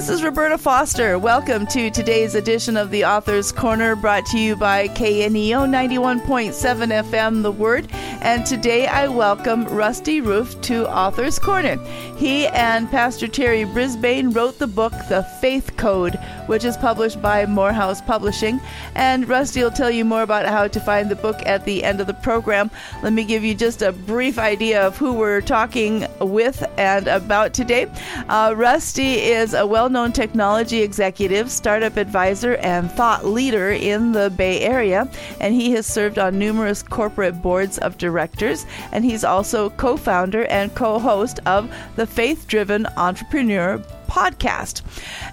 This is Roberta Foster. Welcome to today's edition of the Author's Corner, brought to you by KNEO 91.7 FM, The Word. And today I welcome Rusty Rueff to Author's Corner. He and Pastor Terry Brisbane wrote the book, The Faith Code, which is published by Morehouse Publishing. And Rusty will tell you more about how to find the book at the end of the program. Let me give you just a brief idea of who we're talking with and about today. Uh, Rusty is a well known technology executive, startup advisor, and thought leader in the Bay Area, and he has served on numerous corporate boards of directors. And he's also co founder and co host of the Faith Driven Entrepreneur podcast.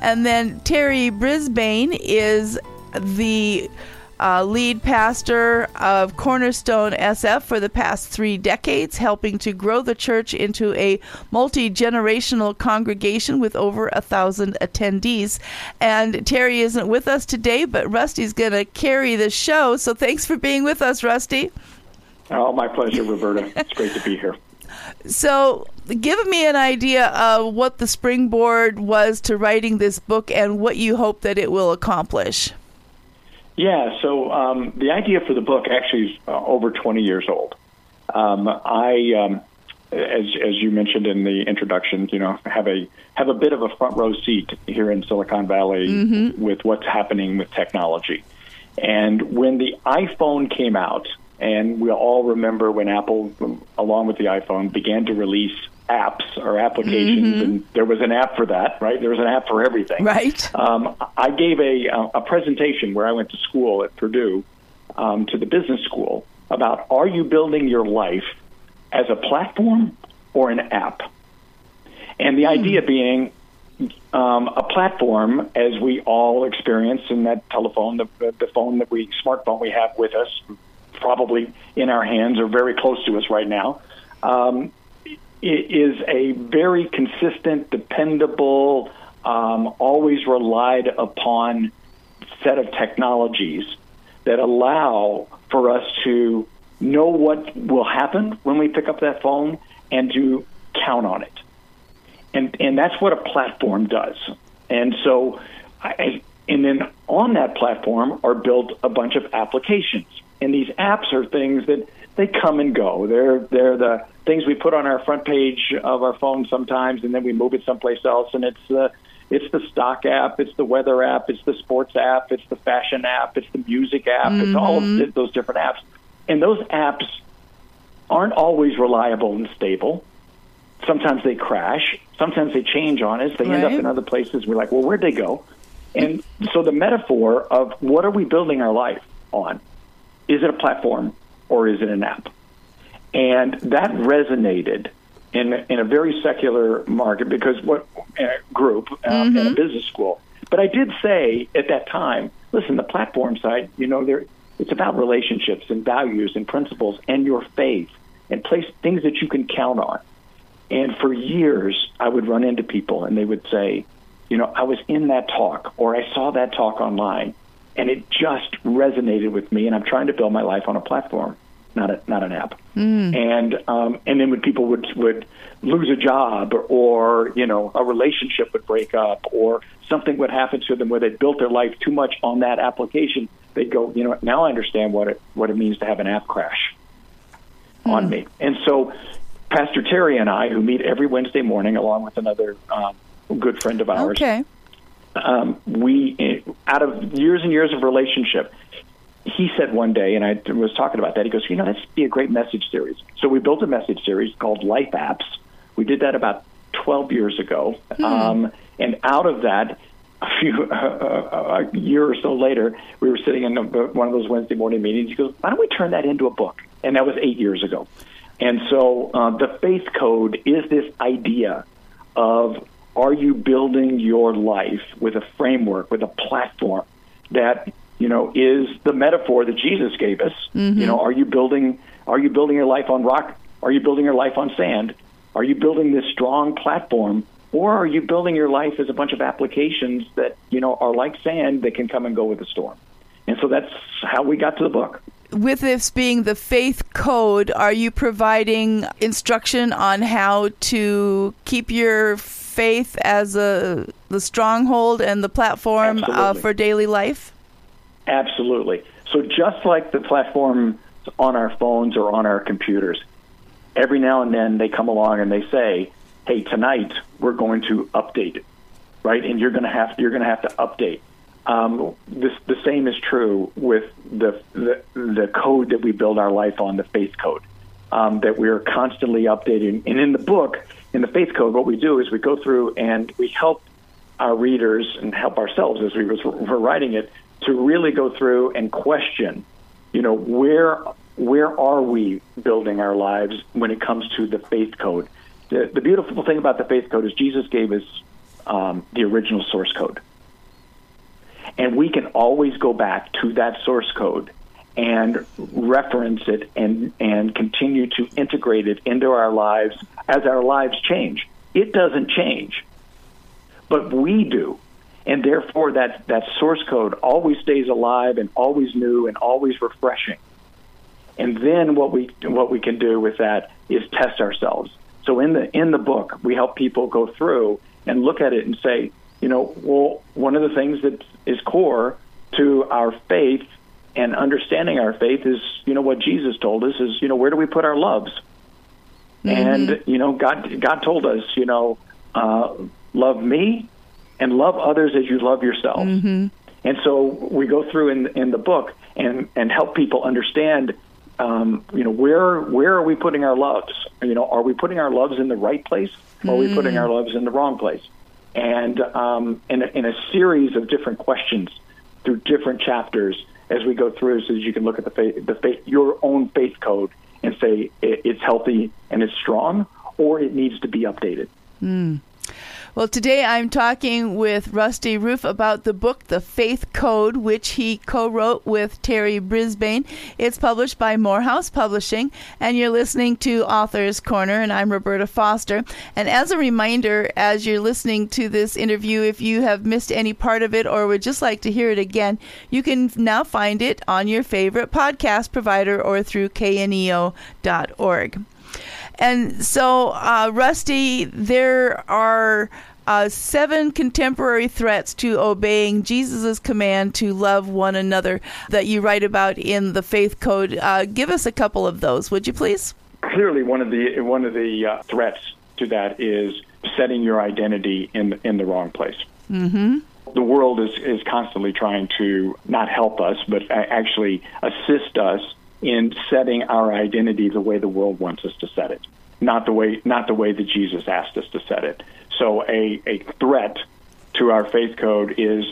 And then Terry Brisbane is the uh, lead pastor of Cornerstone SF for the past three decades, helping to grow the church into a multi generational congregation with over a thousand attendees. And Terry isn't with us today, but Rusty's going to carry the show. So thanks for being with us, Rusty. Oh, my pleasure, Roberta. it's great to be here. So, give me an idea of what the springboard was to writing this book and what you hope that it will accomplish. Yeah, so um, the idea for the book actually is uh, over 20 years old. Um, I, um, as as you mentioned in the introduction, you know, have a have a bit of a front row seat here in Silicon Valley mm-hmm. with what's happening with technology. And when the iPhone came out, and we all remember when Apple, along with the iPhone, began to release apps or applications, mm-hmm. and there was an app for that, right? There was an app for everything. Right. Um, I gave a, a presentation where I went to school at Purdue um, to the business school about are you building your life as a platform or an app? And the mm. idea being um, a platform, as we all experience in that telephone, the, the phone that we, smartphone we have with us, probably in our hands or very close to us right now. Um, is a very consistent, dependable, um, always relied upon set of technologies that allow for us to know what will happen when we pick up that phone and to count on it. And, and that's what a platform does. And so, I, and then on that platform are built a bunch of applications. And these apps are things that they come and go. They're they're the things we put on our front page of our phone sometimes, and then we move it someplace else. And it's the it's the stock app, it's the weather app, it's the sports app, it's the fashion app, it's the music app, mm-hmm. it's all of mm-hmm. those different apps. And those apps aren't always reliable and stable. Sometimes they crash. Sometimes they change on us. They right. end up in other places. We're like, well, where'd they go? And so the metaphor of what are we building our life on? Is it a platform? or is it an app? And that resonated in in a very secular market because what uh, group uh, mm-hmm. in a business school. But I did say at that time, listen, the platform side, you know, there it's about relationships and values and principles and your faith and place things that you can count on. And for years, I would run into people and they would say, you know, I was in that talk or I saw that talk online and it just resonated with me. And I'm trying to build my life on a platform, not a, not an app. Mm. And um, and then when people would would lose a job or, you know a relationship would break up or something would happen to them where they built their life too much on that application, they'd go, you know, now I understand what it what it means to have an app crash mm. on me. And so Pastor Terry and I, who meet every Wednesday morning, along with another um, good friend of ours, okay um, we out of years and years of relationship he said one day and i was talking about that he goes you know that'd be a great message series. So we built a message series called life apps. We did that about 12 years ago. Hmm. um, and out of that a few uh, a year or so later we were sitting in one of those wednesday morning meetings. He goes why don't we turn that into a book? And that was eight years ago. And so uh, the faith code is this idea of are you building your life with a framework, with a platform that you know is the metaphor that Jesus gave us? Mm-hmm. You know, are you building are you building your life on rock? Are you building your life on sand? Are you building this strong platform, or are you building your life as a bunch of applications that you know are like sand that can come and go with the storm? And so that's how we got to the book with this being the faith code, are you providing instruction on how to keep your faith as a the stronghold and the platform uh, for daily life? Absolutely. So just like the platform on our phones or on our computers, every now and then they come along and they say, "Hey, tonight we're going to update it." Right? And you're going to have you're going to have to update. Um, this, the same is true with the, the, the code that we build our life on, the faith code, um, that we're constantly updating. And in the book, in the faith code, what we do is we go through and we help our readers and help ourselves as we were writing it to really go through and question, you know, where where are we building our lives when it comes to the faith code? The, the beautiful thing about the faith code is Jesus gave us um, the original source code. And we can always go back to that source code and reference it and, and continue to integrate it into our lives as our lives change. It doesn't change, but we do. And therefore, that, that source code always stays alive and always new and always refreshing. And then what we, what we can do with that is test ourselves. So in the, in the book, we help people go through and look at it and say, you know, well, one of the things that is core to our faith and understanding our faith is, you know, what Jesus told us is, you know, where do we put our loves? Mm-hmm. And you know, God, God told us, you know, uh, love me and love others as you love yourself. Mm-hmm. And so we go through in in the book and and help people understand um, you know where where are we putting our loves you know are we putting our loves in the right place or are we putting mm. our loves in the wrong place and um, in, a, in a series of different questions through different chapters as we go through, so that you can look at the faith, the faith, your own faith code and say it's healthy and it's strong, or it needs to be updated. Mm. Well, today I'm talking with Rusty Rueff about the book, The Faith Code, which he co wrote with Terry Brisbane. It's published by Morehouse Publishing, and you're listening to Author's Corner, and I'm Roberta Foster. And as a reminder, as you're listening to this interview, if you have missed any part of it or would just like to hear it again, you can now find it on your favorite podcast provider or through kneo.org. And so, uh, Rusty, there are uh, seven contemporary threats to obeying Jesus' command to love one another that you write about in the Faith Code. Uh, give us a couple of those, would you please? Clearly, one of the one of the uh, threats to that is setting your identity in in the wrong place. Mm-hmm. The world is is constantly trying to not help us, but actually assist us in setting our identity the way the world wants us to set it, not the way not the way that Jesus asked us to set it. So a a threat to our faith code is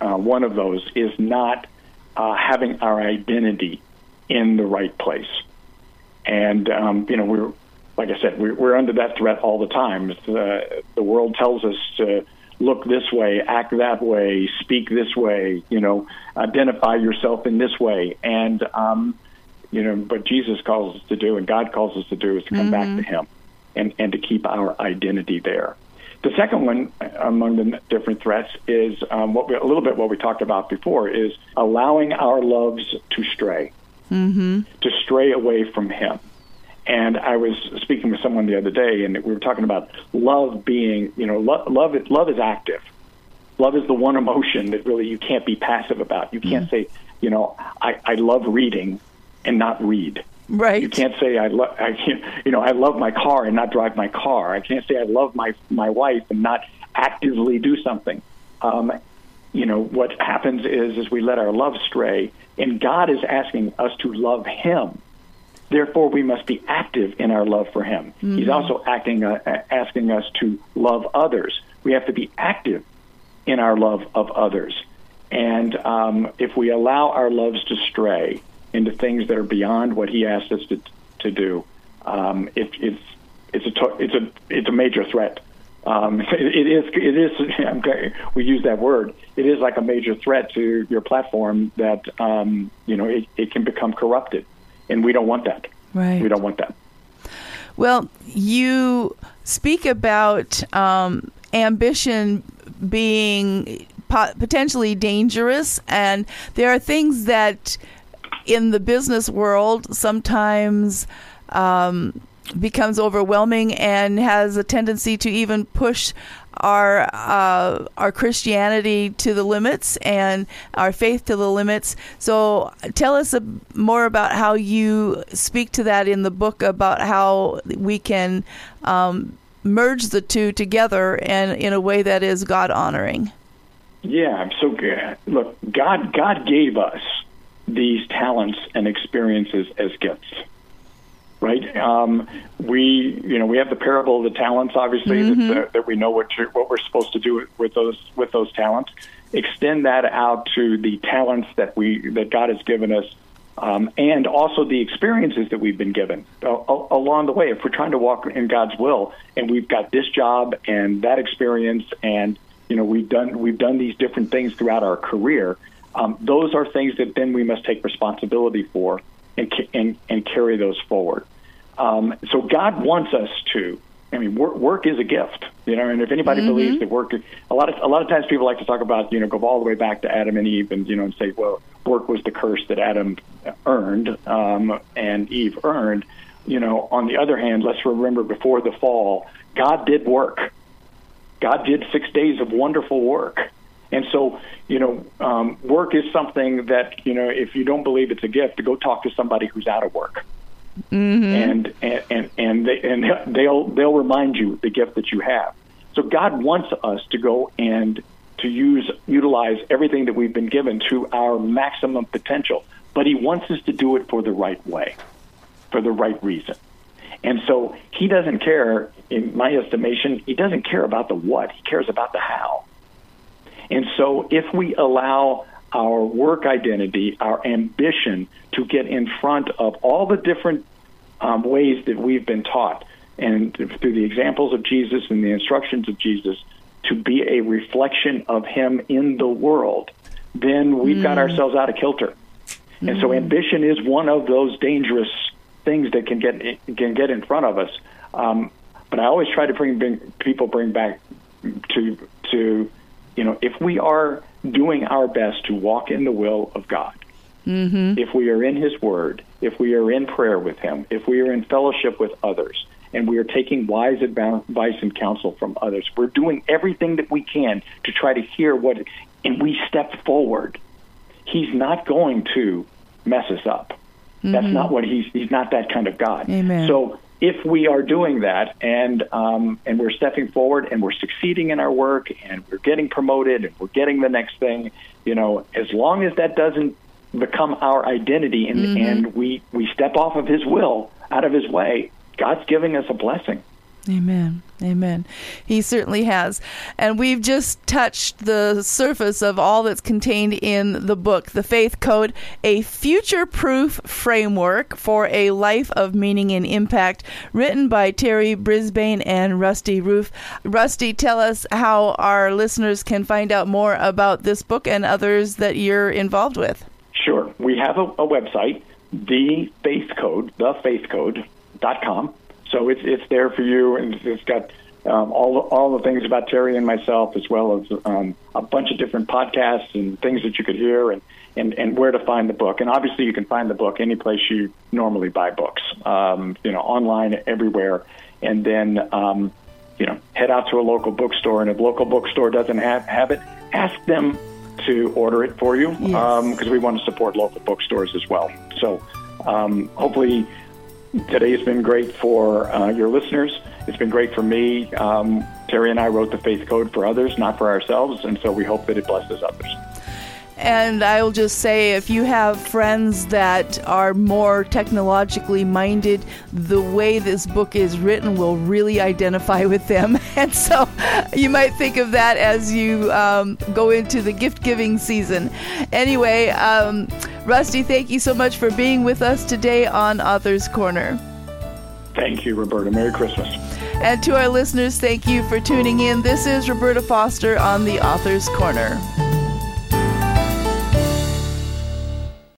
uh, one of those is not uh, having our identity in the right place, and um, you know we're like I said we're, under that threat all the time. Uh, the world tells us to look this way, act that way, speak this way, you know, identify yourself in this way, and um, you know, what Jesus calls us to do and God calls us to do is to come mm-hmm. back to Him and, and to keep our identity there. The second one among the different threats is um, what we, a little bit what we talked about before is allowing our loves to stray, mm-hmm. to stray away from Him. And I was speaking with someone the other day, and we were talking about love being, you know, lo- love. Love is active. Love is the one emotion that really you can't be passive about. You can't mm-hmm. say, you know, I, I love reading, and not read. Right. You can't say I love I can't you know I love my car and not drive my car. I can't say I love my my wife and not actively do something. Um, you know what happens is is we let our love stray, and God is asking us to love Him. Therefore, we must be active in our love for Him. Mm-hmm. He's also acting uh, asking us to love others. We have to be active in our love of others. And um, if we allow our loves to stray, into things that are beyond what he asked us to to do, um, it, it's it's a it's a it's a major threat. Um, it, it is it is we use that word. It is like a major threat to your platform that um, you know it, it can become corrupted, and we don't want that. Right. We don't want that. Well, you speak about um, ambition being potentially dangerous, and there are things that in the business world, sometimes um, becomes overwhelming and has a tendency to even push our uh, our Christianity to the limits and our faith to the limits. So tell us a, more about how you speak to that in the book about how we can um, merge the two together and in a way that is God honoring. Yeah, I'm so glad. look, God God gave us these talents and experiences as gifts right? Um, we, you know, we have the parable of the talents, obviously, mm-hmm. that, that, we know what what we're supposed to do with those with those talents. Extend that out to the talents that we that God has given us, um, and also the experiences that we've been given uh, along the way. If we're trying to walk in God's will, and we've got this job and that experience, and you know, we've done we've done these different things throughout our career. Um, those are things that then we must take responsibility for and, and, and carry those forward. Um, so God wants us to. I mean, work, work is a gift, you know. And if anybody mm-hmm. believes that work, a lot of a lot of times people like to talk about, you know, go all the way back to Adam and Eve, and you know, and say, well, work was the curse that Adam earned um, and Eve earned. You know, on the other hand, let's remember before the fall, God did work. God did six days of wonderful work. And so, you know, um, work is something that, you know, if you don't believe it's a gift, to go talk to somebody who's out of work. Mm-hmm. And, and and and they and they'll they'll remind you the gift that you have. So God wants us to go and to use utilize everything that we've been given to our maximum potential, but He wants us to do it for the right way, for the right reason. And so He doesn't care, in my estimation, He doesn't care about the what. He cares about the how. And so if we allow our work identity, our ambition to get in front of all the different um, ways that we've been taught, and through the examples of Jesus and the instructions of Jesus, to be a reflection of Him in the world, then we've mm. got ourselves out of kilter. Mm. And so, mm. ambition is one of those dangerous things that can get can get in front of us. Um, but I always try to bring, bring people bring back to to you know if we are doing our best to walk in the will of God. Mm-hmm. If we are in His Word, if we are in prayer with Him, if we are in fellowship with others, and we are taking wise advice and counsel from others, we're doing everything that we can to try to hear what, and we step forward. He's not going to mess us up. Mm-hmm. That's not what he's. He's not that kind of God. Amen. So if we are doing that and um, and we're stepping forward and we're succeeding in our work and we're getting promoted and we're getting the next thing, you know, as long as that doesn't become our identity and, mm-hmm. and we we step off of His will out of His way, God's giving us a blessing. Amen. Amen. He certainly has. And we've just touched the surface of all that's contained in the book, The Faith Code, a future proof framework for a life of meaning and impact, written by Terry Brisbane and Rusty Rueff. Rusty, tell us how our listeners can find out more about this book and others that you're involved with. Sure. We have a, a website, The Faith Code, thefaithcode.com so it's it's there for you, and it's got um, all all the things about Terry and myself, as well as um, a bunch of different podcasts and things that you could hear, and, and and where to find the book. And obviously, you can find the book any place you normally buy books, um, you know, online everywhere. And then um, you know, head out to a local bookstore, and if local bookstore doesn't have have it, ask them to order it for you because yes. um, we want to support local bookstores as well. So um, hopefully Today has been great for uh, your listeners. It's been great for me. Um, Terry and I wrote the faith code for others, not for ourselves, and so we hope that it blesses others. And I will just say if you have friends that are more technologically minded, the way this book is written will really identify with them. And so you might think of that as you um, go into the gift giving season. Anyway, um, Rusty, thank you so much for being with us today on Author's Corner. Thank you, Roberta. Merry Christmas. And to our listeners, thank you for tuning in. This is Roberta Foster on the Author's Corner.